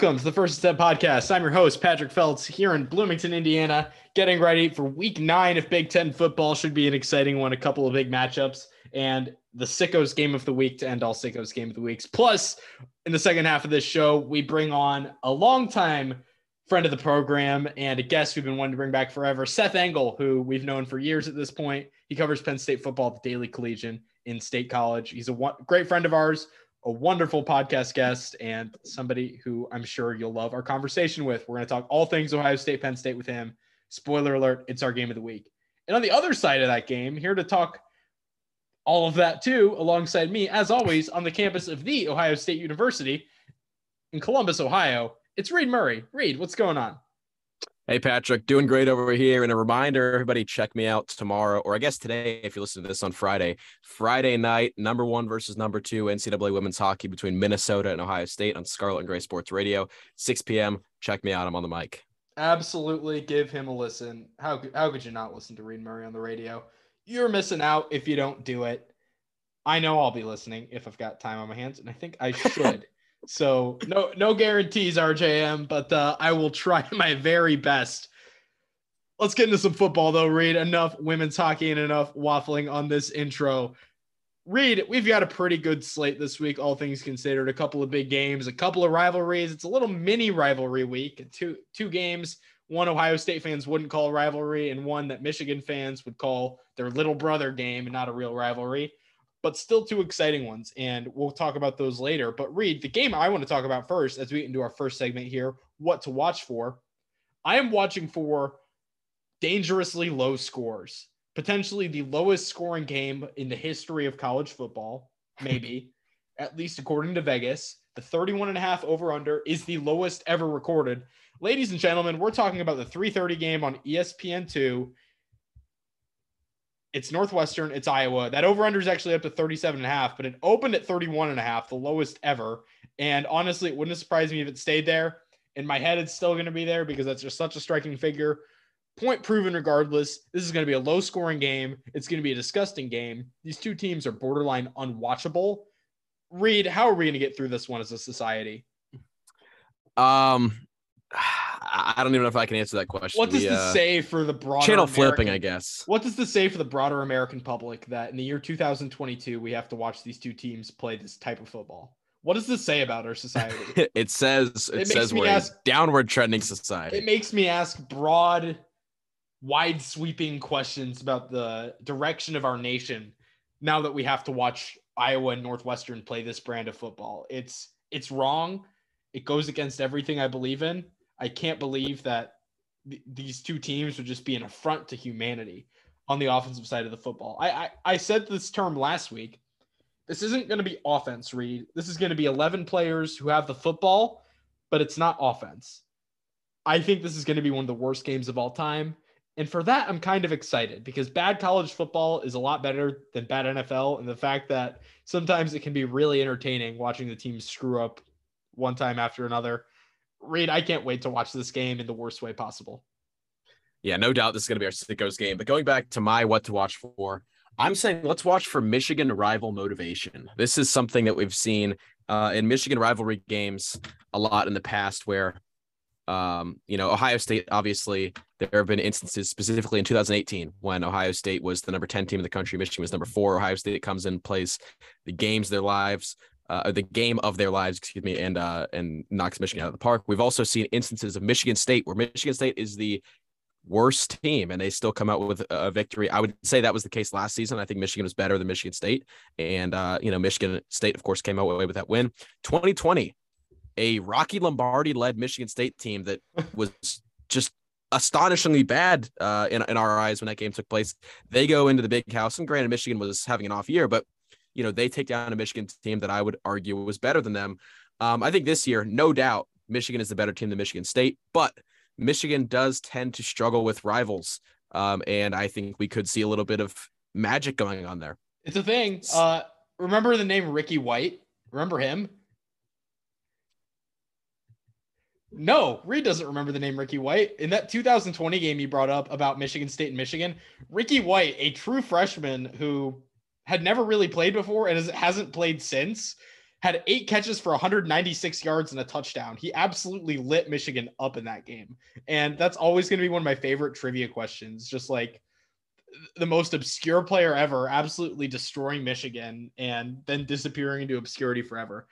Welcome to the First Step Podcast. I'm your host, Patrick Feltz, here in Bloomington, Indiana, getting ready for week nine of Big Ten football. Should be an exciting one, a couple of big matchups, and the Sickos game of the week to end all Sickos game of the weeks. Plus, in the second half of this show, we bring on a longtime friend of the program and a guest we've been wanting to bring back forever, Seth Engle, who we've known for years at this point. He covers Penn State football at the Daily Collegian in State College. He's a great friend of ours a wonderful podcast guest and somebody who I'm sure you'll love our conversation with. We're going to talk all things Ohio State, Penn State with him. Spoiler alert, it's our game of the week. And on the other side of that game, here to talk all of that too, alongside me, as always, on the campus of the Ohio State University in Columbus, Ohio, it's Reid Murray. Reid, what's going on? Hey, Patrick, doing great over here. And a reminder, everybody, check me out tomorrow, or I guess today, if you listen to this on Friday. Friday night, number one versus number two NCAA women's hockey between Minnesota and Ohio State on Scarlet and Gray Sports Radio, 6 p.m. Check me out. I'm on the mic. Absolutely give him a listen. How, how could you not listen to Reid Murray on the radio? You're missing out if you don't do it. I know I'll be listening if I've got time on my hands, and I think I should. So no no guarantees, RJM, but uh, I will try my very best. Let's get into some football though, Reid. Enough women's hockey and enough waffling on this intro. Reid, we've got a pretty good slate this week, all things considered. A couple of big games, a couple of rivalries. It's a little mini rivalry week. Two two games. One Ohio State fans wouldn't call rivalry, and one that Michigan fans would call their little brother game and not a real rivalry but still two exciting ones. And we'll talk about those later. But Reid, the game I want to talk about first as we get into our first segment here, what to watch for. I am watching for dangerously low scores, potentially the lowest scoring game in the history of college football, maybe, at least according to Vegas. The 31 and a half over under is the lowest ever recorded. Ladies and gentlemen, we're talking about the 330 game on ESPN2 it's Northwestern, it's Iowa. That over under is actually up to 37 and a half, but it opened at 31 and a half, the lowest ever. And honestly, it wouldn't surprise me if it stayed there. In my head, it's still going to be there because that's just such a striking figure. Point proven regardless. This is going to be a low scoring game. It's going to be a disgusting game. These two teams are borderline unwatchable. Reid, how are we going to get through this one as a society? Um, I don't even know if I can answer that question. What does the, this uh, say for the broader channel American, flipping? I guess. What does this say for the broader American public that in the year 2022 we have to watch these two teams play this type of football? What does this say about our society? it says it, it says we're ask, a downward trending society. It makes me ask broad, wide sweeping questions about the direction of our nation now that we have to watch Iowa and Northwestern play this brand of football. It's it's wrong. It goes against everything I believe in I can't believe that th- these two teams would just be an affront to humanity on the offensive side of the football. I, I, I said this term last week. This isn't going to be offense, Reid. This is going to be 11 players who have the football, but it's not offense. I think this is going to be one of the worst games of all time. And for that, I'm kind of excited because bad college football is a lot better than bad NFL. And the fact that sometimes it can be really entertaining watching the teams screw up one time after another. Reid, I can't wait to watch this game in the worst way possible. Yeah, no doubt this is going to be our Sickos game. But going back to my what to watch for, I'm saying let's watch for Michigan rival motivation. This is something that we've seen uh, in Michigan rivalry games a lot in the past where, um, you know, Ohio State, obviously, there have been instances specifically in 2018 when Ohio State was the number 10 team in the country, Michigan was number four. Ohio State comes in, plays the games, their lives uh, the game of their lives, excuse me, and uh, and knocks Michigan out of the park. We've also seen instances of Michigan State where Michigan State is the worst team and they still come out with a victory. I would say that was the case last season. I think Michigan was better than Michigan State, and uh, you know Michigan State, of course, came out away with that win. 2020, a Rocky Lombardi led Michigan State team that was just astonishingly bad uh, in, in our eyes when that game took place. They go into the big house, and granted, Michigan was having an off year, but you know, they take down a Michigan team that I would argue was better than them. Um, I think this year, no doubt, Michigan is the better team than Michigan State, but Michigan does tend to struggle with rivals. Um, and I think we could see a little bit of magic going on there. It's a thing. Uh, remember the name Ricky White? Remember him? No, Reid doesn't remember the name Ricky White. In that 2020 game you brought up about Michigan State and Michigan, Ricky White, a true freshman who had never really played before and hasn't played since. had eight catches for 196 yards and a touchdown. He absolutely lit Michigan up in that game. And that's always going to be one of my favorite trivia questions. Just like the most obscure player ever, absolutely destroying Michigan and then disappearing into obscurity forever.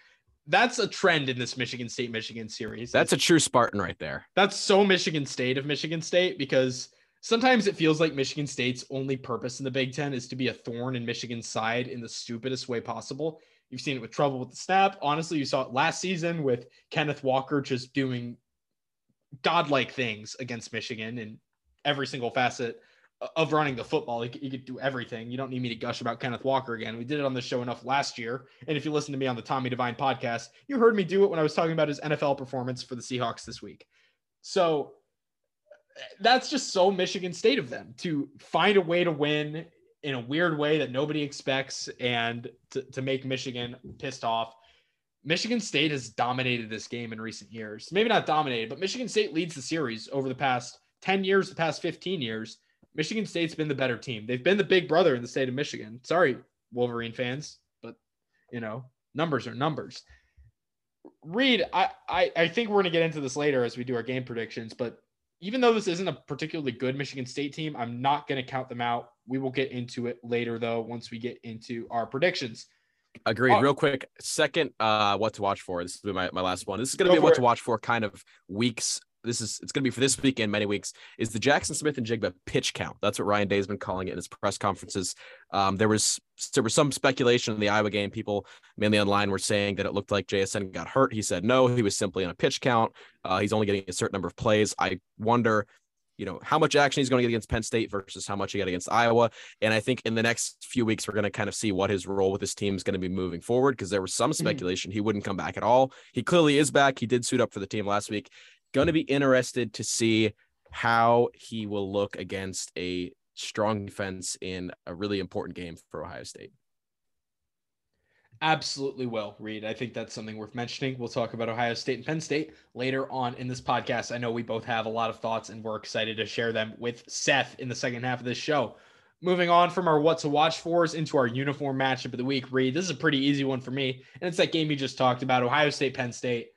That's a trend in this Michigan State Michigan series. That's a true Spartan right there. That's so Michigan State of Michigan State because sometimes it feels like Michigan State's only purpose in the Big Ten is to be a thorn in Michigan's side in the stupidest way possible. You've seen it with trouble with the snap. Honestly, you saw it last season with Kenneth Walker just doing godlike things against Michigan in every single facet of running the football. He, he, could do everything. You don't need me to gush about Kenneth Walker again. We did it on the show enough last year. And if you listen to me on the Tommy Divine podcast, you heard me do it when I was talking about his NFL performance for the Seahawks this week. So that's just so Michigan State of them to find a way to win in a weird way that nobody expects and to, to make Michigan pissed off. Michigan State has dominated this game in recent years. Maybe not dominated, but Michigan State leads the series over the past 10 years, the past 15 years. Michigan State's been the better team. They've been the big brother in the state of Michigan. Sorry, Wolverine fans, but you know, numbers are numbers. Reid, I, I, I think we're to get into this later as we do our game predictions, but even though this isn't a particularly good Michigan State team, I'm not going to count them out. We will get into it later, though, once we get into our predictions. Agreed. Uh, Real quick, second, uh, what to watch for. This will be my, my last one. This is going to be what it. to watch for kind of weeks this is it's going to be for this weekend, many weeks, is the Jackson Smith-Njigba pitch count. That's what Ryan Day's been calling it in his press conferences. Um, there was there was some speculation in the Iowa game. People mainly online were saying that it looked like JSN got hurt. He said no, he was simply on a pitch count. Uh, he's only getting a certain number of plays. I wonder you know how much action he's going to get against Penn State versus how much he got against Iowa. And I think in the next few weeks we're going to kind of see what his role with this team is going to be moving forward because there was some mm-hmm. speculation mm-hmm. he wouldn't come back at all. He clearly is back. He did suit up for the team last week going to be interested to see how he will look against a strong defense in a really important game for Ohio State. Absolutely will, Reid. I think that's something worth mentioning. We'll talk about Ohio State and Penn State later on in this podcast. I know we both have a lot of thoughts and we're excited to share them with Seth in the second half of this show. Moving on from our what to watch fors into our uniform matchup of the week, Reid. This is a pretty easy one for me. And it's that game you just talked about Ohio State, Penn State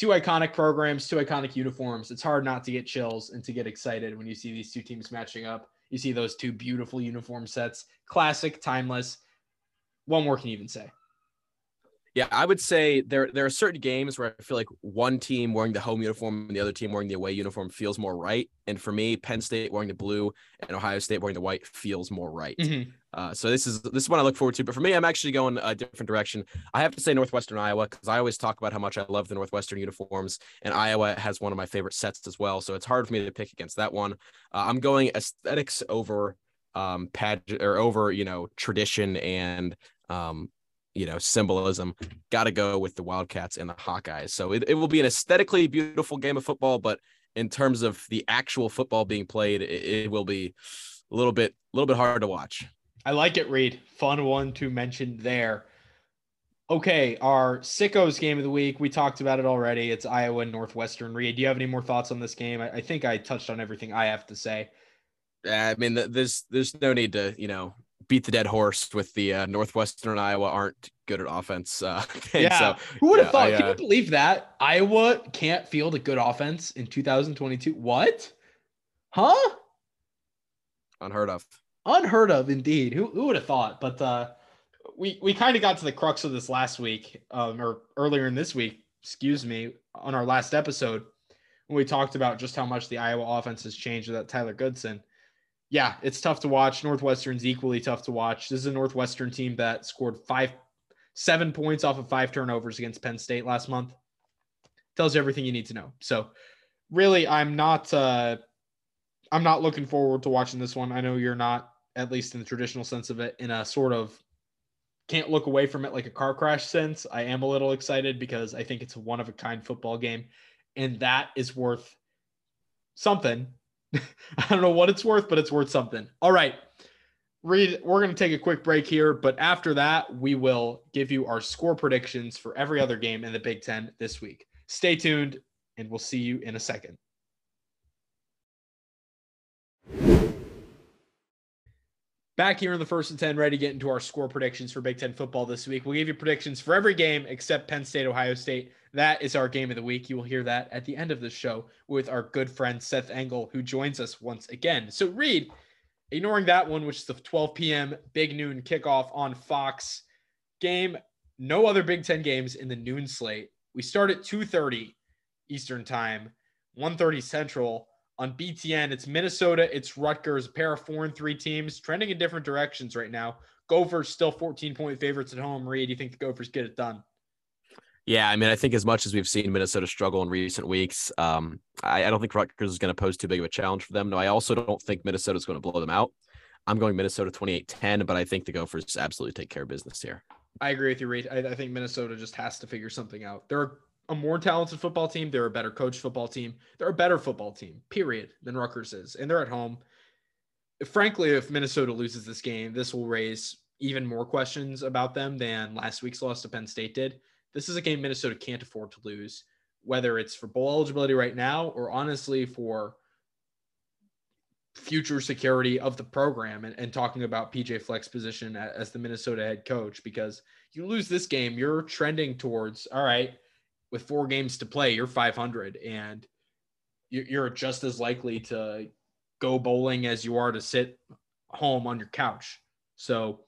two iconic programs, two iconic uniforms. It's hard not to get chills and to get excited when you see these two teams matching up. You see those two beautiful uniform sets, classic, timeless. One more can you even say? Yeah, I would say there there are certain games where I feel like one team wearing the home uniform and the other team wearing the away uniform feels more right. And for me, Penn State wearing the blue and Ohio State wearing the white feels more right. Mm-hmm. Uh, so this is this is what I look forward to. But for me, I'm actually going a different direction. I have to say Northwestern Iowa because I always talk about how much I love the Northwestern uniforms, and Iowa has one of my favorite sets as well. So it's hard for me to pick against that one. Uh, I'm going aesthetics over um pad or over you know tradition and um you know symbolism got to go with the wildcats and the hawkeyes so it, it will be an aesthetically beautiful game of football but in terms of the actual football being played it, it will be a little bit a little bit hard to watch i like it Reid fun one to mention there okay our sickos game of the week we talked about it already it's iowa and northwestern Reid do you have any more thoughts on this game i, I think i touched on everything i have to say I mean, there's there's no need to you know beat the dead horse with the uh, Northwestern Iowa aren't good at offense. Uh, yeah, so, who would have yeah, thought? I, uh, Can you believe that Iowa can't field a good offense in 2022? What? Huh? Unheard of. Unheard of, indeed. Who who would have thought? But uh, we we kind of got to the crux of this last week, um, or earlier in this week, excuse me, on our last episode when we talked about just how much the Iowa offense has changed with that Tyler Goodson yeah, it's tough to watch. Northwestern's equally tough to watch. This is a Northwestern team that scored five, seven points off of five turnovers against Penn State last month. Tells you everything you need to know. So, really, I'm not. Uh, I'm not looking forward to watching this one. I know you're not, at least in the traditional sense of it, in a sort of can't look away from it like a car crash sense. I am a little excited because I think it's a one of a kind football game, and that is worth something I don't know what it's worth, but it's worth something. All right. Reid, we're going to take a quick break here, but after that, we will give you our score predictions for every other game in the Big Ten this week. Stay tuned, and we'll see you in a second. Back here in the first and 10, ready to get into our score predictions for Big Ten football this week. We'll give you predictions for every game except Penn State, Ohio State. That is our game of the week. You will hear that at the end of the show with our good friend Seth Engle, who joins us once again. So, Reid, ignoring that one, which is the 12 p.m. Big Noon kickoff on Fox game, no other Big Ten games in the noon slate. We start at 2:30 Eastern Time, 1:30 Central on BTN. It's Minnesota, it's Rutgers, a pair of four and three teams trending in different directions right now. Gophers still 14 point favorites at home. Reid, do you think the Gophers get it done? Yeah, I mean, I think as much as we've seen Minnesota struggle in recent weeks, um, I, I, don't think Rutgers is going to pose too big of a challenge for them. No, I also don't think Minnesota is going to blow them out. I'm going Minnesota 28-10, but I think the Gophers absolutely take care of business here. I agree with you, Reid. I, I think Minnesota just has to figure something out. They're a more talented football team. They're a better coached football team. They're a better football team, period, than Rutgers is. And they're at home. Frankly, if Minnesota loses this game, this will raise even more questions about them than last week's loss to Penn State did. This is a game Minnesota can't afford to lose, whether it's for bowl eligibility right now or honestly for future security of the program and, and talking about PJ Fleck's position as the Minnesota head coach. Because you lose this game, you're trending towards, all right, with four games to play, you're 500 and you're just as likely to go bowling as you are to sit home on your couch. So,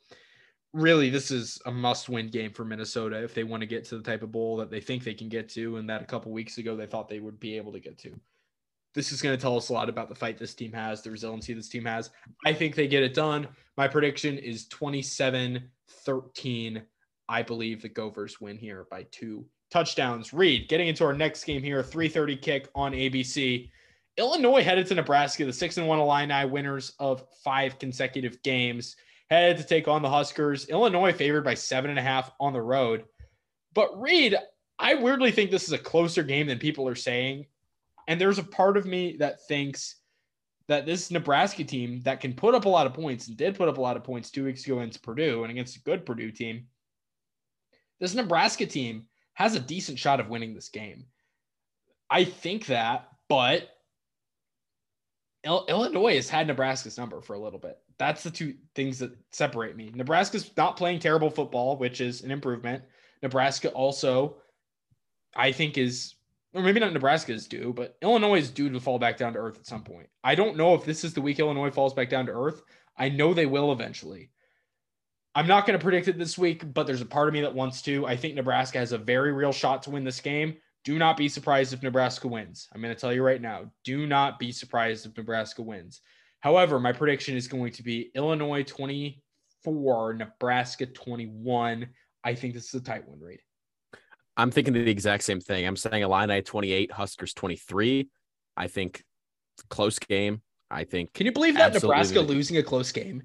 really, this is a must win game for Minnesota if they want to get to the type of bowl that they think they can get to and that a couple weeks ago they thought they would be able to get to. This is going to tell us a lot about the fight this team has, the resiliency this team has. I think they get it done. My prediction is 27 13. I believe the Gophers win here by two touchdowns. Reid, getting into our next game here, 3:30 kick on ABC. Illinois headed to Nebraska, the six and one Illini winners of five consecutive games, headed to take on the Huskers. Illinois favored by seven and a half on the road. But Reid, I weirdly think this is a closer game than people are saying. And there's a part of me that thinks that this Nebraska team that can put up a lot of points and did put up a lot of points two weeks ago against Purdue and against a good Purdue team. This Nebraska team has a decent shot of winning this game. I think that, but Illinois has had Nebraska's number for a little bit. That's the two things that separate me. Nebraska's not playing terrible football, which is an improvement. Nebraska also, I think, is, or maybe not Nebraska is due, but Illinois is due to fall back down to earth at some point. I don't know if this is the week Illinois falls back down to earth. I know they will eventually. I'm not going to predict it this week, but there's a part of me that wants to. I think Nebraska has a very real shot to win this game. Do not be surprised if Nebraska wins. I'm going to tell you right now. Do not be surprised if Nebraska wins. However, my prediction is going to be Illinois 24, Nebraska 21. I think this is a tight one, Reid. I'm thinking the exact same thing. I'm saying Illini 28, Huskers 23. I think close game. I think. Can you believe that Nebraska losing a close game?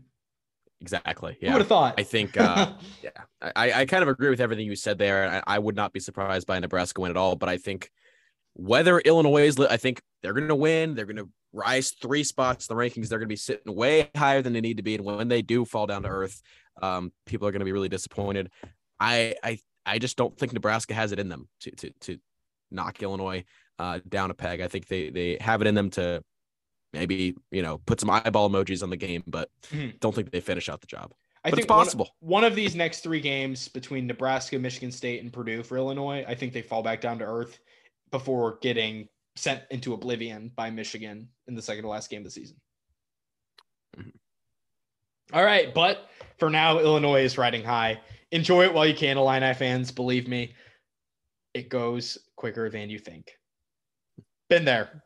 Exactly. Yeah. Who would have thought? I think, uh, yeah, I, I kind of agree with everything you said there. I, I would not be surprised by a Nebraska win at all, but I think whether Illinois is, I think they're going to win. They're going to rise three spots in the rankings. They're going to be sitting way higher than they need to be. And when they do fall down to earth, um, people are going to be really disappointed. I, I, I just don't think Nebraska has it in them to, to, to knock Illinois uh, down a peg. I think they, they have it in them to maybe you know put some eyeball emojis on the game, but mm-hmm. don't think they finish out the job. I but think it's possible. One, one, of these next three games between Nebraska, Michigan State, and Purdue for Illinois, I think they fall back down to earth before getting sent into oblivion by Michigan in the second to last game of the season. Mm-hmm. All right, but for now, Illinois is riding high. Enjoy it while you can, Illini fans. Believe me, it goes quicker than you think. Been there.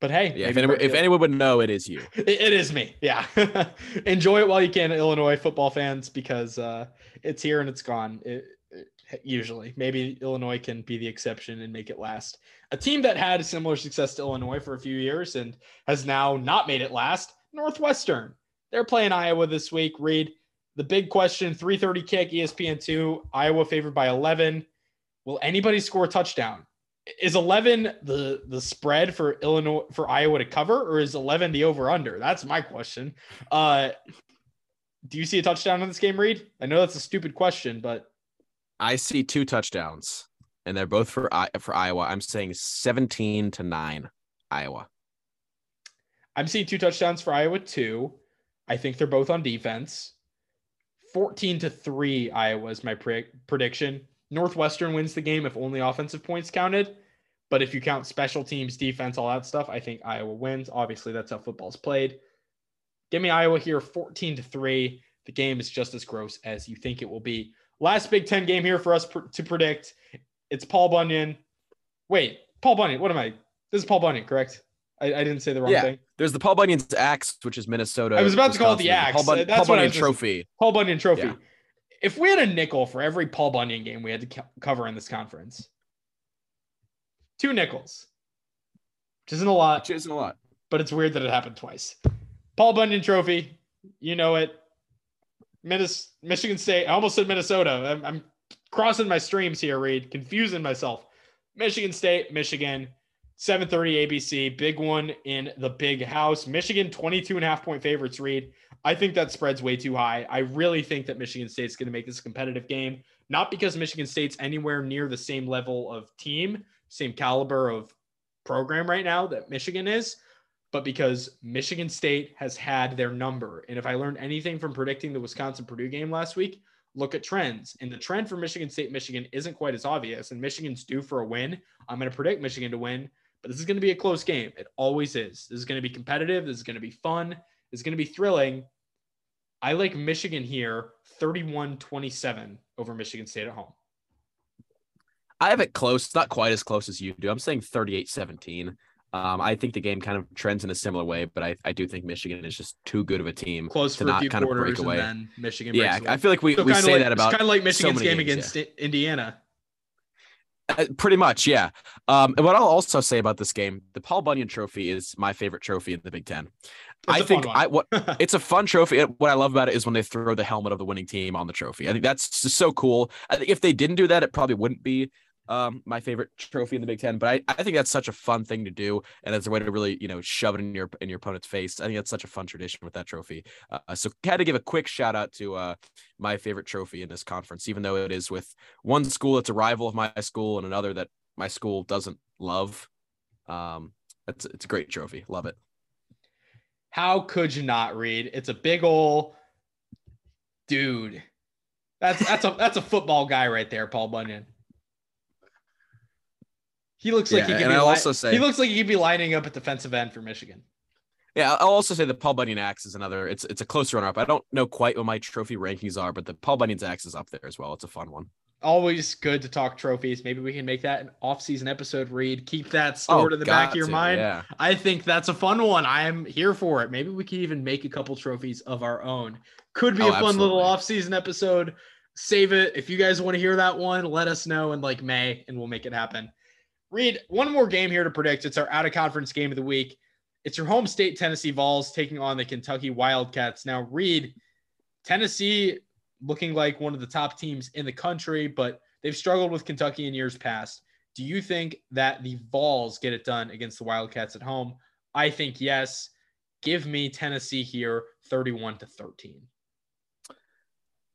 But hey, yeah, if anyone, if anyone would know, it is you. it, it is me. Yeah. Enjoy it while you can, Illinois football fans, because uh, it's here and it's gone. It, it, usually, maybe Illinois can be the exception and make it last. A team that had a similar success to Illinois for a few years and has now not made it last. Northwestern. They're playing Iowa this week. Reid the big question: 3:30 kick, ESPN two. Iowa favored by 11. Will anybody score a touchdown? Is 11 the the spread for Illinois for Iowa to cover or is 11 the over under? That's my question. Uh do you see a touchdown in this game, Reid? I know that's a stupid question, but I see two touchdowns and they're both for for Iowa. I'm saying 17 to 9 Iowa. I'm seeing two touchdowns for Iowa too. I think they're both on defense. 14 to 3 Iowa is my pre- prediction. Northwestern wins the game if only offensive points counted. But if you count special teams, defense, all that stuff, I think Iowa wins. Obviously, that's how football's played. Give me Iowa here 14 to 3. The game is just as gross as you think it will be. Last Big Ten game here for us pr- to predict. It's Paul Bunyan. Wait, Paul Bunyan. What am I? This is Paul Bunyan, correct? I, I didn't say the wrong Yeah. thing. There's the Paul Bunyan's Axe, which is Minnesota. I was about to call it the Wisconsin. Axe. Paul, Bun- That's Paul Bunyan. Trophy. Paul Bunyan Trophy. Yeah. If we had a nickel for every Paul Bunyan game we had to co- cover in this conference, two nickels, which isn't a lot, Which isn't a lot. but it's weird that it happened twice. Paul Bunyan Trophy, you know it. Minnes- Michigan State. I almost said Minnesota. I'm, I'm crossing my streams here, Reid, confusing myself. Michigan State, Michigan, 7:30 ABC, big one in the big house. Michigan 22 and a half point favorites, Reid. I think that spread's way too high. I really think that Michigan State's going to make this a competitive game, not because Michigan State's anywhere near the same level of team, same caliber of program right now that Michigan is, but because Michigan State has had their number. And if I learned anything from predicting the Wisconsin Purdue game last week, look at trends. And the trend for Michigan State, Michigan isn't quite as obvious. And Michigan's due for a win. I'm going to predict Michigan to win, but this is going to be a close game. It always is. This is going to be competitive. This is going to be fun. This is going to be thrilling. I like Michigan here 31 27 over Michigan State at home. I have it close, not quite as close as you do. I'm saying 38 17. Um, I think the game kind of trends in a similar way, but I, I do think Michigan is just too good of a team. Close to not kind of break away. then Michigan Yeah, away. I feel like we, So we say like, that about kind of like Michigan's many game games, against Indiana. Uh, pretty much, yeah. Um, and what I'll also say about this game, the Paul Bunyan Trophy is my favorite trophy in the Big Ten. It's I think I what it's a fun trophy. What I love about it is when they throw the helmet of the winning team on the trophy. I think that's just so cool. I think if they didn't do that, it probably wouldn't be um, my favorite trophy in the Big Ten. But I, I think that's such a fun thing to do, and it's a way to really you know shove it in your in your opponent's face. I think that's such a fun tradition with that trophy. Uh, so had to give a quick shout out to uh, my favorite trophy in this conference, even though it is with one school that's a rival of my school and another that my school doesn't love. Um, it's it's a great trophy. Love it. How could you not Reid? It's a big ol' dude. That's that's a that's a football guy right there, Paul Bunyan. He looks like Yeah, he could and be I'll li- also say- he looks like he could be lining up at defensive end for Michigan. Yeah, I'll also say the Paul Bunyan axe is another. It's it's a close runner up. I don't know quite what my trophy rankings are, but the Paul Bunyan's axe is up there as well. It's a fun one. Always good to talk trophies. Maybe we can make that an off-season episode. Reid, keep that oh, stored in the back of your to, mind. Yeah, I think that's a fun one. I'm here for it. Maybe we could even make a couple trophies of our own. Could be Oh, a fun little absolutely. off-season episode. Save it. If you guys want to hear that one, let us know in like May and we'll make it happen. Reid one more game here to predict. It's our out of conference game of the week. It's your home state Tennessee Vols taking on the Kentucky Wildcats. Now, Reid, Tennessee looking like one of the top teams in the country, but they've struggled with Kentucky in years past. Do you think that the Vols get it done against the Wildcats at home? I think yes. Give me Tennessee here 31 to 13.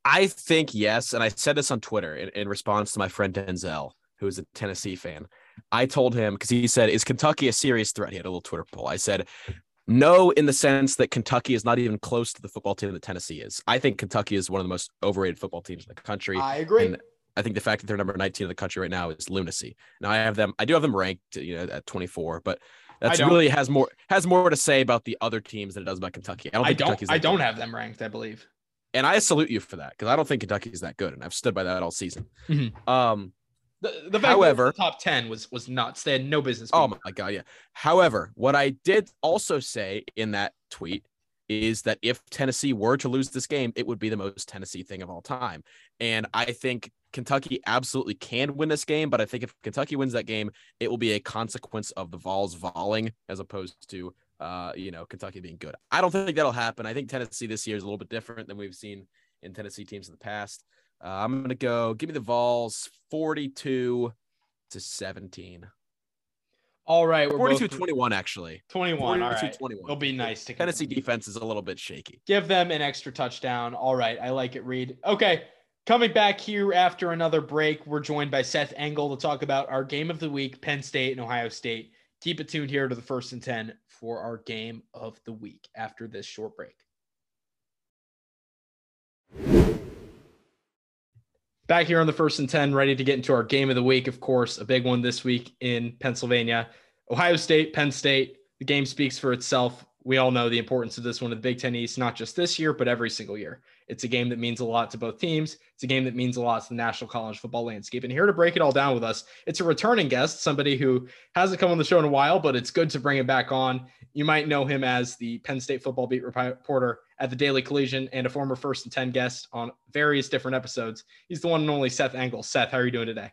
I think yes, and I said this on Twitter in, in response to my friend Denzel, who is a Tennessee fan. I told him because he said, "Is Kentucky a serious threat?" He had a little Twitter poll. I said, "No," in the sense that Kentucky is not even close to the football team that Tennessee is. I think Kentucky is one of the most overrated football teams in the country. I agree. And I think the fact that they're number 19 in the country right now is lunacy. Now I have them, I do have them ranked, you know, at 24, but that's really has more has more to say about the other teams than it does about Kentucky. I don't I think don't I don't have them ranked, I believe. and I salute you for that because I don't think Kentucky's that good, and I've stood by that all season. Mhm. Um, The, the However- the top 10 was was nuts. They had no business. oh my god, yeah. However, what I did also say in that tweet is that if Tennessee were to lose this game, it would be the most Tennessee thing of all time. And I think Kentucky absolutely can win this game, but I think if Kentucky wins that game, it will be a consequence of the Vols volleying as opposed to uh, you know, Kentucky being good. I don't think that'll happen. I think Tennessee this year is a little bit different than we've seen in Tennessee teams in the past. Uh, I'm gonna go give me the Vols 42 to 17. All right, we're 42 both 21 actually. 21. All 42 right. 21. It'll be nice to Tennessee defense is a little bit shaky. give them an extra touchdown. All right, I like it, Reid. Okay, coming back here after another break, we're joined by Seth Engle to talk about our game of the week, Penn State and Ohio State. Keep it tuned here to the first and 10 for our game of the week after this short break. Back here on the first and 10, ready to get into our game of the week. Of course, a big one this week in Pennsylvania. Ohio State, Penn State. The game speaks for itself. We all know the importance of this one of the Big Ten East, not just this year, but every single year. It's a game that means a lot to both teams. It's a game that means a lot to the national college football landscape. And here to break it all down with us, it's a returning guest, somebody who hasn't come on the show in a while, but it's good to bring him back on. You might know him as the Penn State football beat reporter at the Daily Collegian and a former first and 10 guest on various different episodes. He's the one and only Seth Engle. Seth, how are you doing today?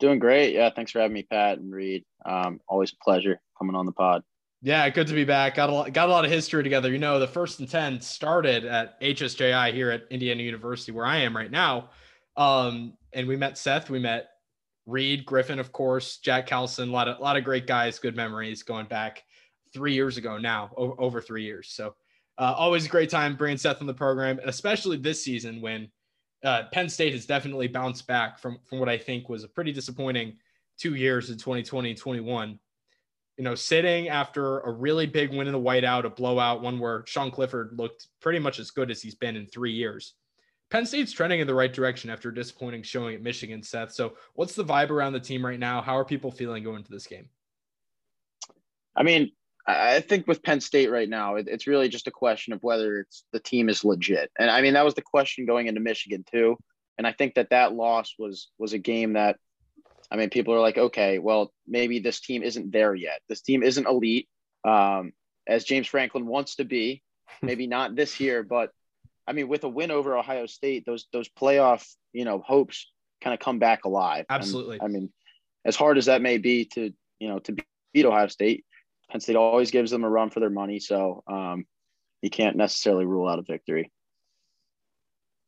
Doing great. Yeah. Thanks for having me, Pat and Reid. Um, always a pleasure coming on the pod. Yeah, good to be back. Got a lot, got a lot of history together. You know, the first and ten started at HSJI here at Indiana University, where I am right now. Um, and we met Seth, we met Reed Griffin, of course, Jack Calson, a lot of a lot of great guys, good memories going back three years ago now, o- over three years. So uh, always a great time bringing Seth on the program, especially this season when uh, Penn State has definitely bounced back from from what I think was a pretty disappointing two years in 2020 and 21 you know, sitting after a really big win in the whiteout, a blowout, one where Sean Clifford looked pretty much as good as he's been in three years. Penn State's trending in the right direction after a disappointing showing at Michigan, Seth. So, what's the vibe around the team right now? How are people feeling going into this game? I mean, I think with Penn State right now, it's really just a question of whether it's the team is legit. And I mean, that was the question going into Michigan too. And I think that that loss was was a game that I mean, people are like, okay, well, maybe this team isn't there yet. This team isn't elite, um, as James Franklin wants to be. Maybe not this year, but I mean, with a win over Ohio State, those those playoff, you know, hopes kind of come back alive. Absolutely. And, I mean, as hard as that may be to you know to beat Ohio State, Penn State always gives them a run for their money. So um, you can't necessarily rule out a victory.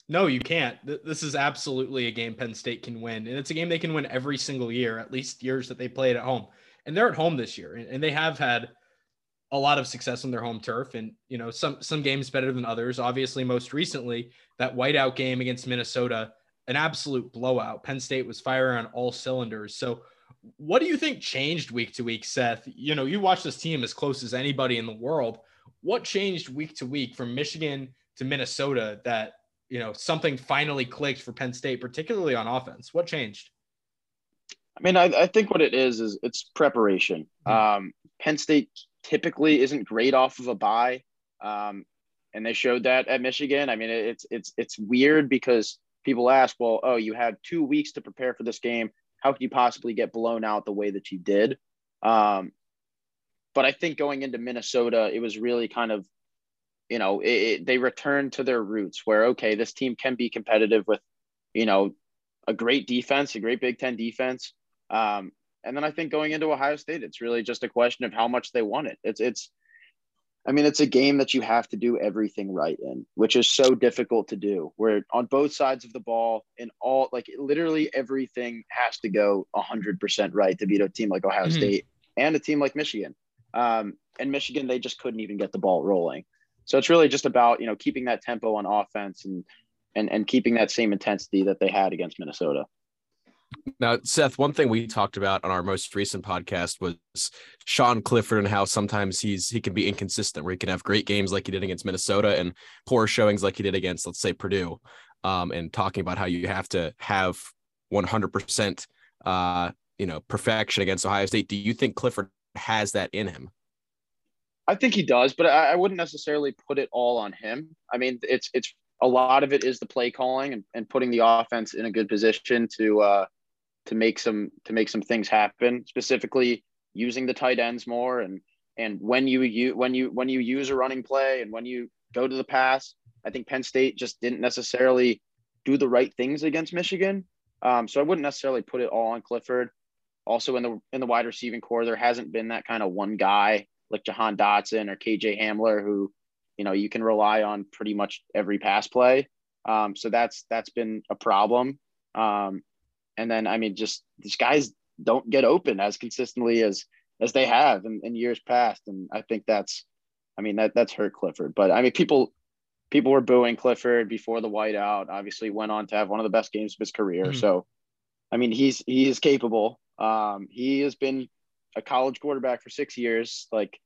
No, you can't. This is absolutely a game Penn State can win. And it's a game they can win every single year, at least years that they played at home. And they're at home this year. And they have had a lot of success on their home turf. And, you know, some some games better than others. Obviously, most recently, that whiteout game against Minnesota, an absolute blowout. Penn State was firing on all cylinders. So what do you think changed week to week, Seth? You know, you watch this team as close as anybody in the world. What changed week to week from Michigan to Minnesota that you know something finally clicked for Penn State, particularly on offense? What changed? I mean, I, I think what it is is it's preparation. Mm-hmm. Um, Penn State typically isn't great off of a bye, um, and they showed that at Michigan. I mean, it's it's it's weird because people ask, well, oh, you had two weeks to prepare for this game. How could you possibly get blown out the way that you did? Um, but I think going into Minnesota, it was really kind of you know, it, it, they returned to their roots where, okay, this team can be competitive with, you know, a great defense, a great Big Ten defense. Um, and then I think going into Ohio State, it's really just a question of how much they want it. It's, it's, I mean, it's a game that you have to do everything right in, which is so difficult to do. Where on both sides of the ball, in all like literally everything has to go 100% right to beat a team like Ohio mm-hmm. State and a team like Michigan. Um, and Michigan, they just couldn't even get the ball rolling. So it's really just about you know keeping that tempo on offense and and and keeping that same intensity that they had against Minnesota. Now, Seth, one thing we talked about on our most recent podcast was Sean Clifford and how sometimes he's he can be inconsistent, where he can have great games like he did against Minnesota and poor showings like he did against, let's say, Purdue. Um, and talking about how you have to have 100%, uh, you know, perfection against Ohio State. Do you think Clifford has that in him? I think he does, but I, I, wouldn't necessarily put it all on him. I mean, it's it's a lot of it is the play calling and, and putting the offense in a good position to uh, to make some to make some things happen. Specifically, using the tight ends more and and when you you when you when you use a running play and when you go to the pass, I think Penn State just didn't necessarily do the right things against Michigan. Um, so I wouldn't necessarily put it all on Clifford. Also in the in the wide receiving corps, there hasn't been that kind of one guy like Jahan Dotson or KJ Hamler, who, you know, you can rely on pretty much every pass play. Um, so that's that's been a problem. Um, and then I mean, just these guys don't get open as consistently as as they have in, in years past, and I think that's, I mean, that that's hurt Clifford. But I mean, people people were booing Clifford before the whiteout. Obviously, went on to have one of the best games of his career. Mm-hmm. So, I mean, he's he is capable. Um, he has been a college quarterback for six years. Like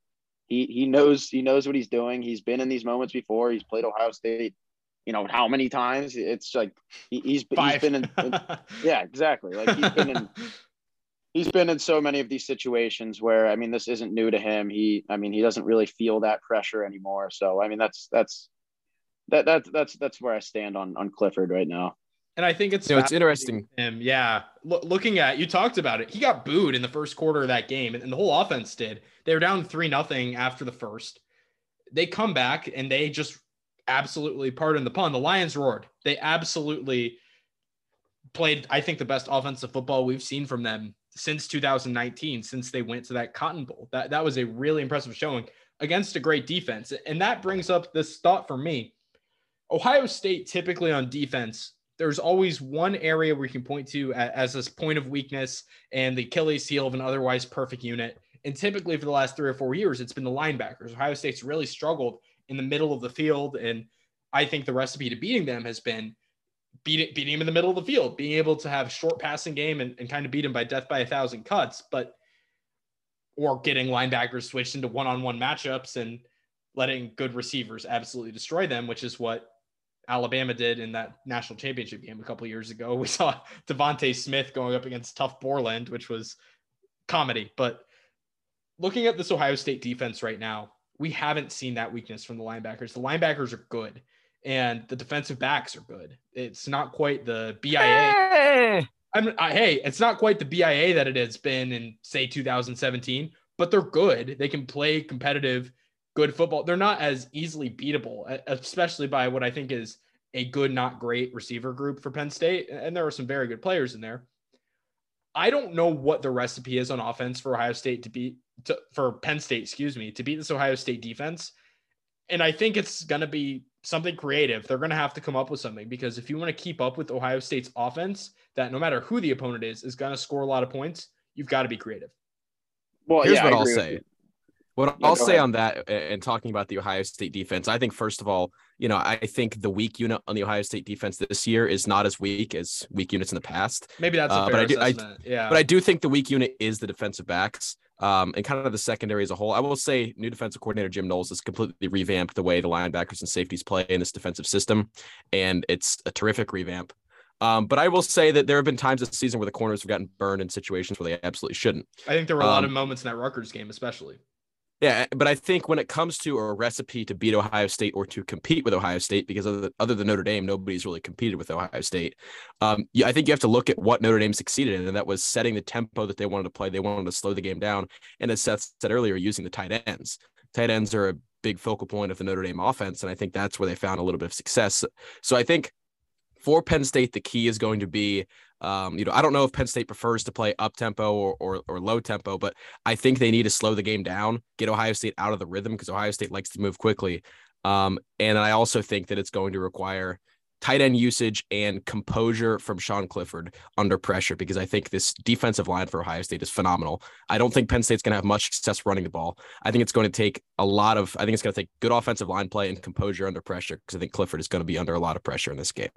he he knows he knows what he's doing. He's been in these moments before. He's played Ohio State you know how many times it's like he, he's, he's been in, in yeah exactly like he's been in he's been in so many of these situations where I mean this isn't new to him. He I mean he doesn't really feel that pressure anymore. So I mean that's that's that that's that's that's where I stand on on Clifford right now. And I think it's you know, it's interesting. Him, yeah. L- looking at you talked about it. He got booed in the first quarter of that game, and, and the whole offense did. They were down three nothing after the first. They come back and they just absolutely, pardon the pun, the Lions roared. They absolutely played, I think, the best offensive football we've seen from them since 2019, since they went to that Cotton Bowl. That that was a really impressive showing against a great defense. And that brings up this thought for me. Ohio State typically on defense, there's always one area where you can point to as this point of weakness and the Achilles heel of an otherwise perfect unit. And typically for the last three or four years, it's been the linebackers. Ohio State's really struggled in the middle of the field. And I think the recipe to beating them has been beating beating him in the middle of the field, being able to have short passing game and, and kind of beat him by death by a thousand cuts, but or getting linebackers switched into one-on-one matchups and letting good receivers absolutely destroy them, which is what Alabama did in that national championship game a couple years ago. We saw DeVonta Smith going up against Tuf Borland, which was comedy. But looking at this Ohio State defense right now, we haven't seen that weakness from the linebackers. The linebackers are good and the defensive backs are good. It's not quite the BIA. Hey. I'm, I, hey, it's not quite the BIA that it has been in say 2017, but they're good. They can play competitive, good football. They're not as easily beatable, especially by what I think is a good, not great receiver group for Penn State. And there are some very good players in there. I don't know what the recipe is on offense for Ohio State to beat to, for Penn State, excuse me, to beat this Ohio State defense. And I think it's going to be something creative. They're going to have to come up with something because if you want to keep up with Ohio State's offense, that no matter who the opponent is, is going to score a lot of points, you've got to be creative. Well, here's yeah, what I'll say. What yeah, I'll say ahead. on that and talking about the Ohio State defense, I think first of all, you know, I think the weak unit on the Ohio State defense this year is not as weak as weak units in the past. Maybe that's uh, but I do, I, yeah. But I do think the weak unit is the defensive backs um, and kind of the secondary as a whole. I will say new defensive coordinator Jim Knowles has completely revamped the way the linebackers and safeties play in this defensive system, and it's a terrific revamp. Um, but I will say that there have been times this season where the corners have gotten burned in situations where they absolutely shouldn't. I think there were a lot um, of moments in that Rutgers game, especially. Yeah, but I think when it comes to a recipe to beat Ohio State or to compete with Ohio State, because other, other than Notre Dame, nobody's really competed with Ohio State. Um, yeah, I think you have to look at what Notre Dame succeeded in, and that was setting the tempo that they wanted to play. They wanted to slow the game down, and as Seth said earlier, using the tight ends. Tight ends are a big focal point of the Notre Dame offense, and I think that's where they found a little bit of success. So I think for Penn State, the key is going to be um, you know, I don't know if Penn State prefers to play up tempo or, or, or low tempo, but I think they need to slow the game down, get Ohio State out of the rhythm because Ohio State likes to move quickly. Um, and I also think that it's going to require tight end usage and composure from Sean Clifford under pressure because I think this defensive line for Ohio State is phenomenal. I don't think Penn State's going to have much success running the ball. I think it's going to take a lot of, I think it's going to take good offensive line play and composure under pressure because I think Clifford is going to be under a lot of pressure in this game.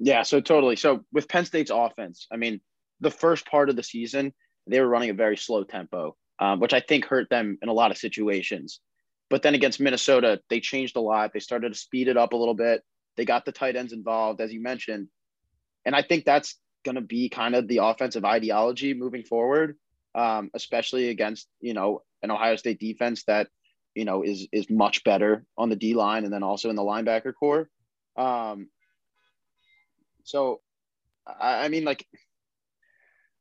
Yeah, so totally. So with Penn State's offense, I mean, the first part of the season, they were running a very slow tempo, um, which I think hurt them in a lot of situations. But then against Minnesota, they changed a lot. They started to speed it up a little bit. They got the tight ends involved, as you mentioned. And I think that's going to be kind of the offensive ideology moving forward, um, especially against, you know, an Ohio State defense that, you know, is is much better on the D line and then also in the linebacker corps. Um, so, I, mean, like,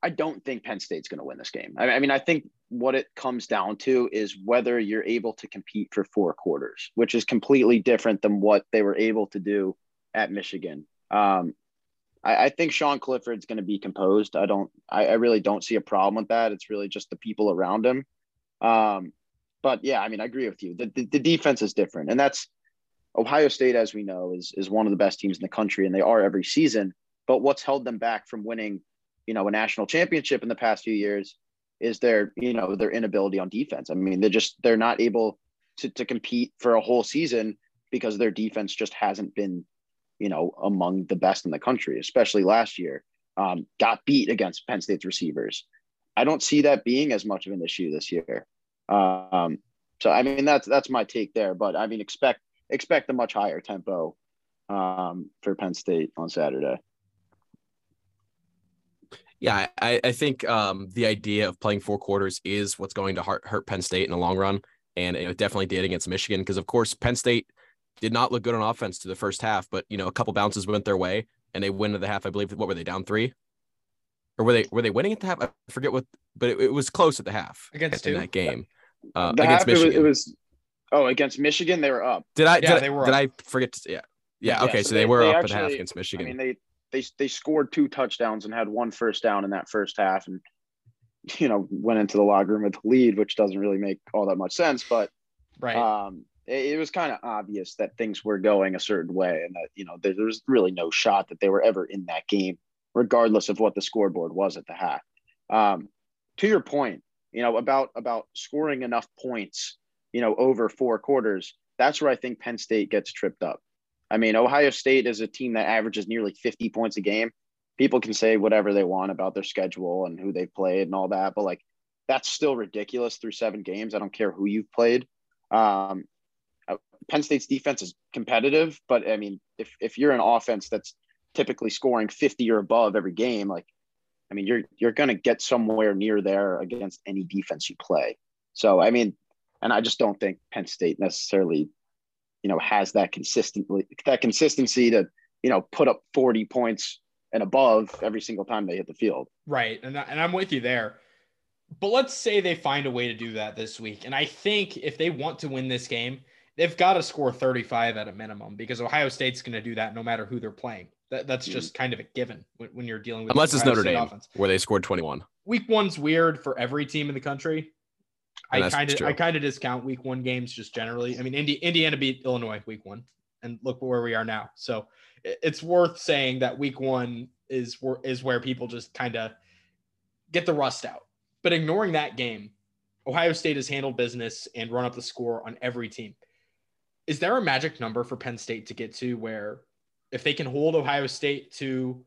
I don't think Penn State's going to win this game. I, I mean, I think what it comes down to is whether you're able to compete for four quarters, which is completely different than what they were able to do at Michigan. Um, I, I, think Sean Clifford's going to be composed. I don't, I, I, really don't see a problem with that. It's really just the people around him. Um, but yeah, I mean, I agree with you. The, the, the defense is different, and that's Ohio State, as we know, is is one of the best teams in the country, and they are every season. But what's held them back from winning, you know, a national championship in the past few years is their, you know, their inability on defense. I mean, they're just they're not able to to compete for a whole season because their defense just hasn't been, you know, among the best in the country, especially last year. Um, got beat against Penn State's receivers. I don't see that being as much of an issue this year. Um, so I mean that's that's my take there. But I mean expect expect a much higher tempo um, for Penn State on Saturday. Yeah, I, I think um, the idea of playing four quarters is what's going to hurt, hurt Penn State in the long run. And it definitely did against Michigan because, of course, Penn State did not look good on offense to the first half, but, you know, a couple bounces went their way and they win at the half. I believe, what were they down three? Or were they were they winning at the half? I forget what, but it, it was close at the half against in two? that game. Uh, The against half, it was, Michigan. it was oh against Michigan they were up. did I Yeah, did, they were did up. I forget to yeah. Yeah, Yeah, okay, so so they, they- were they up at half actually- against I Michigan. mean they they they scored two touchdowns and had one first down in that first half and you know went into the locker room with the lead, which doesn't really make all that much sense, but Right. um it, it was kind of obvious that things were going a certain way and that you know there, there was really no shot that they were ever in that game regardless of what the scoreboard was at the half um to your point you know about about scoring enough points you know over four quarters that's where i think penn state gets tripped up. I mean ohio state is a team that averages nearly 50 points a game. People can say whatever they want about their schedule and who they've played and all that but like that's still ridiculous through seven games. I don't care who you've played. Um, uh, Penn State's defense is competitive, but I mean, if if you're an offense that's typically scoring 50 or above every game, like I mean, you're you're going to get somewhere near there against any defense you play. So I mean, and I just don't think Penn State necessarily, you know, has that consistently that consistency to you know put up 40 points and above every single time they hit the field. Right. And, I, and I'm with you there. But let's say they find a way to do that this week. And I think if they want to win this game, they've got to score 35 at a minimum because Ohio State's going to do that no matter who they're playing. That, that's mm-hmm. just kind of a given when, when you're dealing with Unless it's Notre State Dame, offense. where they scored 21. Week one's weird for every team in the country. And I kind of. I kind of discount week one games just generally. I mean, Indi- Indiana beat Illinois week one, and look where we are now. So it's worth saying that week one is where is where people just kind of get the rust out. But ignoring that game, Ohio State has handled business and run up the score on every team. Is there a magic number for Penn State to get to where if they can hold Ohio State to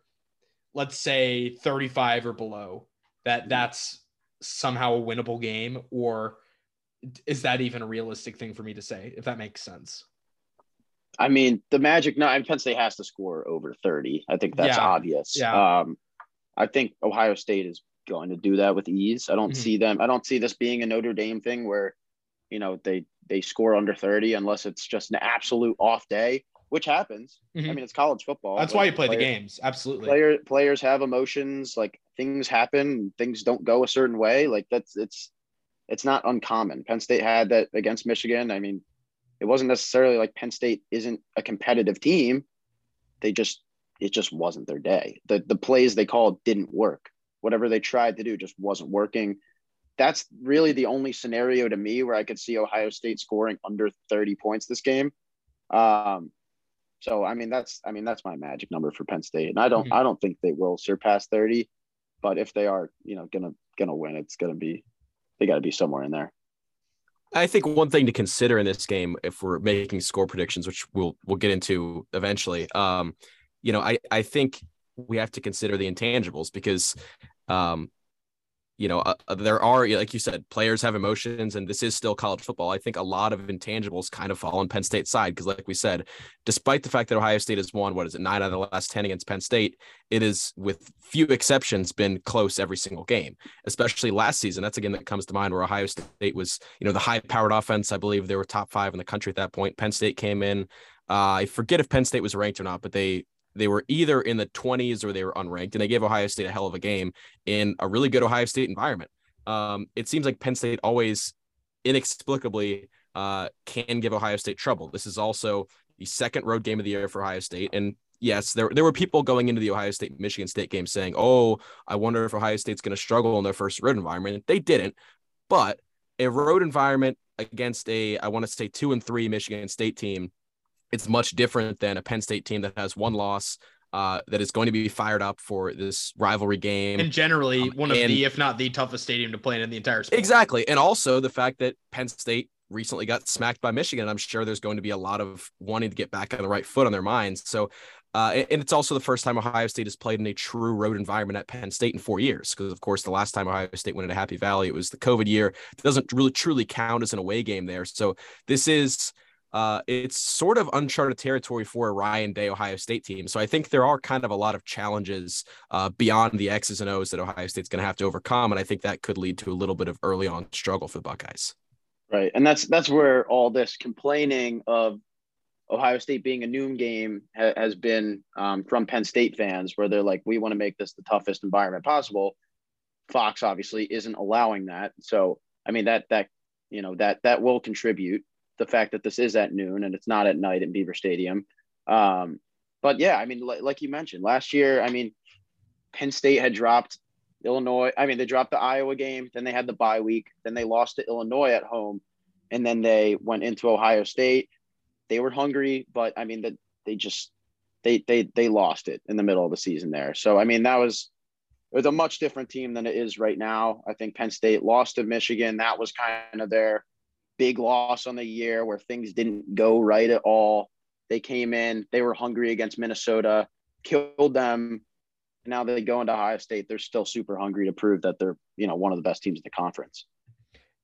let's say 35 or below, that that's somehow a winnable game or is that even a realistic thing for me to say if that makes sense? I mean, the Magic. No, Penn State has to score over thirty. I think that's Yeah. obvious. Yeah. Um, I think Ohio State is going to do that with ease. I don't Mhm. see them. I don't see this being a Notre Dame thing where, you know, they they score under thirty unless it's just an absolute off day, which happens. I Mhm. mean, it's college football. That's why you play the games. Absolutely. Player players have emotions. Like things happen. Things don't go a certain way. Like that's it's it's not uncommon. Penn State had that against Michigan. I mean, it wasn't necessarily like Penn State isn't a competitive team. They just it just wasn't their day. The the plays they called didn't work. Whatever they tried to do just wasn't working. That's really the only scenario to me where I could see Ohio State scoring under 30 points this game. Um, so I mean that's I mean that's my magic number for Penn State. And I don't Mhm. I don't think they will surpass 30, but if they are, you know, gonna gonna win, it's gonna be they gotta be somewhere in there. I think one thing to consider in this game, if we're making score predictions, which we'll we'll get into eventually, um, you know, I I think we have to consider the intangibles because, um, you know, uh, uh, there are like you said, players have emotions, and this is still college football. I think a lot of intangibles kind of fall on Penn State's side because, like we said, despite the fact that Ohio State has won, what is it, nine out of the last ten against Penn State, it is with few exceptions been close every single game especially last season. That's a game that comes to mind where Ohio State was, you know, the high powered offense. I believe they were top five in the country at that point. Penn State came in. Uh, I forget if Penn State was ranked or not, but they they were either in the 20s or they were unranked, and they gave Ohio State a hell of a game in a really good Ohio State environment. Um, it seems like Penn State always inexplicably uh, can give Ohio State trouble. This is also the second road game of the year for Ohio State, and yes, there there were people going into the Ohio State Michigan State game saying, "Oh, I wonder if Ohio State's going to struggle in their first road environment." They didn't, but a road environment against a I want to say two and three Michigan State team, it's much different than a Penn State team that has one loss. Uh, that is going to be fired up for this rivalry game. And generally Um, one of and- the, if not the toughest stadium to play in in the entire sport. Exactly. And also the fact that Penn State recently got smacked by Michigan. I'm sure there's going to be a lot of wanting to get back on the right foot on their minds. So, uh, and- and it's also the first time Ohio State has played in a true road environment at Penn State in four years. Because, of course, the last time Ohio State went into Happy Valley, it was the COVID year. It doesn't really truly count as an away game there. So, this is uh, it's sort of uncharted territory for a Ryan Day Ohio State team. So I think there are kind of a lot of challenges uh, beyond the X's and O's that Ohio State's going to have to overcome, and I think that could lead to a little bit of early on struggle for the Buckeyes. Right, and that's that's where all this complaining of Ohio State being a noon game ha- has been um, from Penn State fans, where they're like, we want to make this the toughest environment possible. Fox obviously isn't allowing that, so I mean that that you know that that will contribute the fact that this is at noon and it's not at night in Beaver Stadium. Um, but yeah, I mean, like, like you mentioned last year, I mean, Penn State had dropped Illinois. I mean, they dropped the Iowa game, then they had the bye week, then they lost to Illinois at home, and then they went into Ohio State. They were hungry, but I mean that they just they they they lost it in the middle of the season there. So I mean that was it was a much different team than it is right now. I think Penn State lost to Michigan. That was kind of their big loss on the year where things didn't go right at all. They came in, they were hungry against Minnesota, killed them. Now they go into Ohio State, they're still super hungry to prove that they're, you know, one of the best teams in the conference.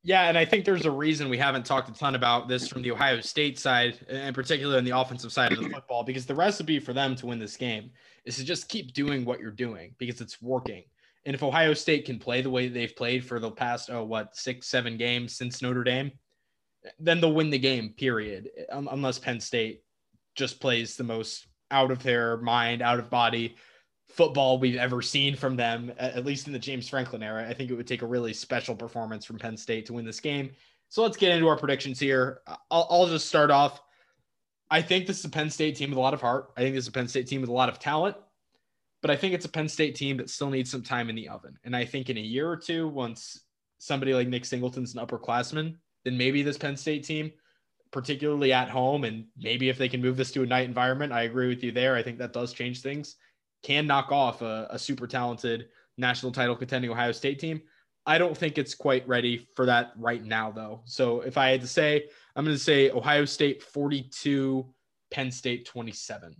Yeah, and I think there's a reason we haven't talked a ton about this from the Ohio State side, and particularly on the offensive side of the football, because the recipe for them to win this game is to just keep doing what you're doing because it's working. And if Ohio State can play the way they've played for the past, oh, what, six, seven games since Notre Dame, then they'll win the game, period. Um, unless Penn State just plays the most out of their mind, out of body football we've ever seen from them, at least in the James Franklin era. I think it would take a really special performance from Penn State to win this game. So let's get into our predictions here. I'll, I'll just start off. I think this is a Penn State team with a lot of heart. I think this is a Penn State team with a lot of talent, but I think it's a Penn State team that still needs some time in the oven. And I think in a year or two, once somebody like Nick Singleton's an upperclassman, then maybe this Penn State team, particularly at home, and maybe if they can move this to a night environment, I agree with you there. I think that does change things. Can knock off a, a super talented national title contending Ohio State team. I don't think it's quite ready for that right now, though. So if I had to say, I'm going to say Ohio State 42, Penn State 27.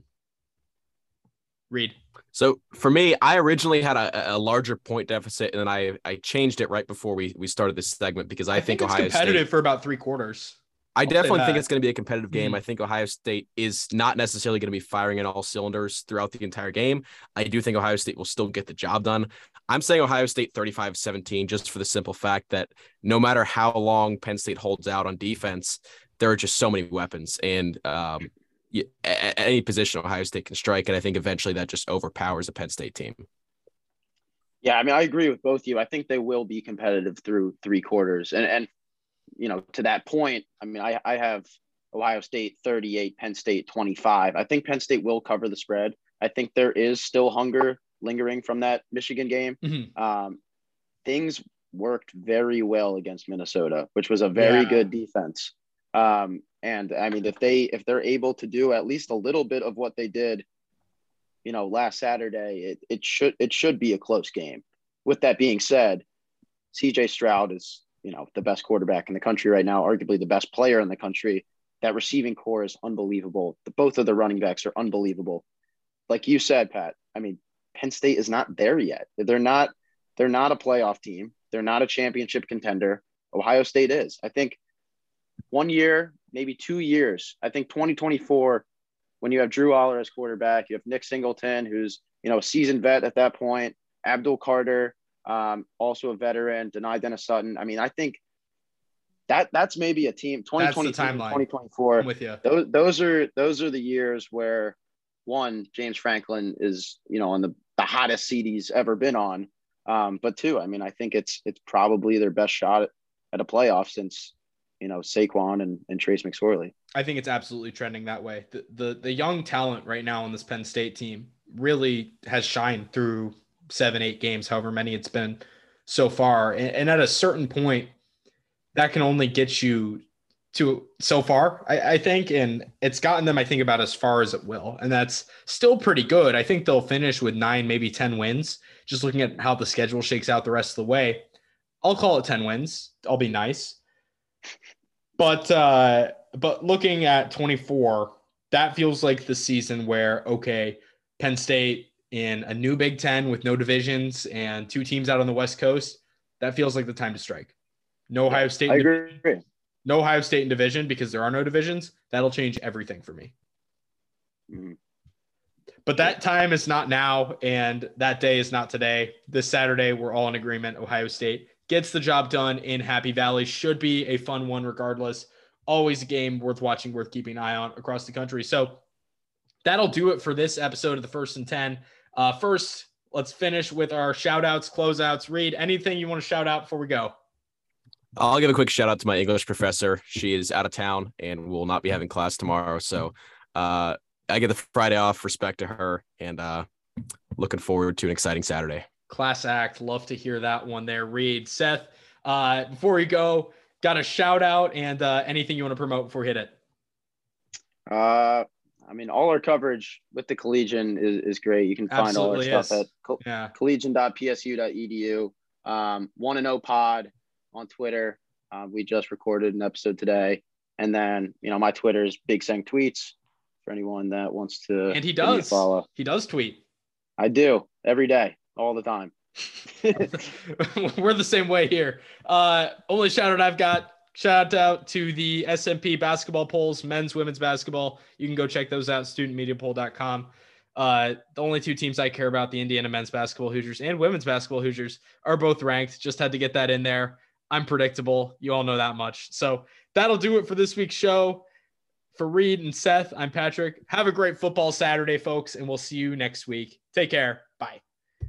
Reid. So for me, I originally had a, a, larger point deficit, and then I I changed it right before we we started this segment because I, I think, think Ohio competitive State, for about three quarters. I I'll definitely think it's going to be a competitive game. Mm-hmm. I think Ohio State is not necessarily going to be firing in all cylinders throughout the entire game. I do think Ohio State will still get the job done. I'm saying Ohio State 35 17, just for the simple fact that no matter how long Penn State holds out on defense, there are just so many weapons. And um, any position Ohio State can strike, and I think eventually that just overpowers a Penn State team. Yeah, I mean, I agree with both of you. I think they will be competitive through three quarters, and and you know, to that point, I mean, I I have Ohio State 38, Penn State 25. I think Penn State will cover the spread. I think there is still hunger lingering from that Michigan game. Mm-hmm. Um, things worked very well against Minnesota, which was a very yeah. good defense. Um, and I mean, if they if they're able to do at least a little bit of what they did, you know, last Saturday, it, it should it should be a close game. With that being said, CJ Stroud is, you know, the best quarterback in the country right now, arguably the best player in the country. That receiving corps is unbelievable. The, both of the running backs are unbelievable. Like you said, Pat, I mean, Penn State is not there yet. They're not they're not a playoff team. They're not a championship contender. Ohio State is. I think one year, maybe two years. I think 2024, when you have Drew Allar as quarterback, you have Nick Singleton, who's you know a seasoned vet at that point, Abdul Carter, um, also a veteran, Dani Dennis Sutton. I mean, I think that that's maybe a team 2023 2024 I'm with you those, those are those are the years where one james franklin is you know on the, the hottest seat he's ever been on um, but two i mean i think it's it's probably their best shot at, at a playoff since you know Saquon and, and Trace McSorley. I think it's absolutely trending that way. The, the the young talent right now on this Penn State team really has shined through seven, eight games, however many it's been so far. And, and at a certain point, that can only get you to so far, I, I, think, and it's gotten them, I think, about as far as it will, and that's still pretty good. I think they'll finish with nine, maybe ten wins. Just looking at how the schedule shakes out the rest of the way, I'll call it ten wins. I'll be nice. But uh, but looking at 24, that feels like the season where okay, Penn State in a new Big Ten with no divisions and two teams out on the West Coast, that feels like the time to strike. No Ohio State. I agree. no Ohio State in division because there are no divisions, that'll change everything for me. Mhm. But that time is not now, and that day is not today. This Saturday, we're all in agreement. Ohio State gets the job done in Happy Valley. Should be a fun one, regardless. Always a game worth watching, worth keeping an eye on across the country. So that'll do it for this episode of the First and Ten. Uh, first, let's finish with our shout outs, closeouts. Reid, anything you want to shout out before we go? I'll give a quick shout out to my English professor. She is out of town and will not be having class tomorrow. So uh, I get the Friday off, respect to her, and uh, looking forward to an exciting Saturday. Class act. Love to hear that one there, Reid. Seth, uh, before we go, got a shout out and uh, anything you want to promote before we hit it? Uh, I mean, all our coverage with the Collegian is, is great. You can find all our Absolutely stuff at col- Yeah. collegian.psu.edu. Um, one and know pod on Twitter. Uh, we just recorded an episode today, and then you know my Twitter is Big Sang Tweets for anyone that wants to. And he give me a does. follow. He does tweet. I do every day, all the time. We're the same way here. Uh, only shout out I've got shout out to the SMP basketball polls, men's, women's basketball. You can go check those out, studentmediapoll.com. Uh, the only two teams I care about, the Indiana men's basketball Hoosiers and women's basketball Hoosiers, are both ranked. Just had to get that in there. I'm predictable. You all know that much. So that'll do it for this week's show. For Reid and Seth, I'm Patrick. Have a great football Saturday, folks, and we'll see you next week. Take care. Bye.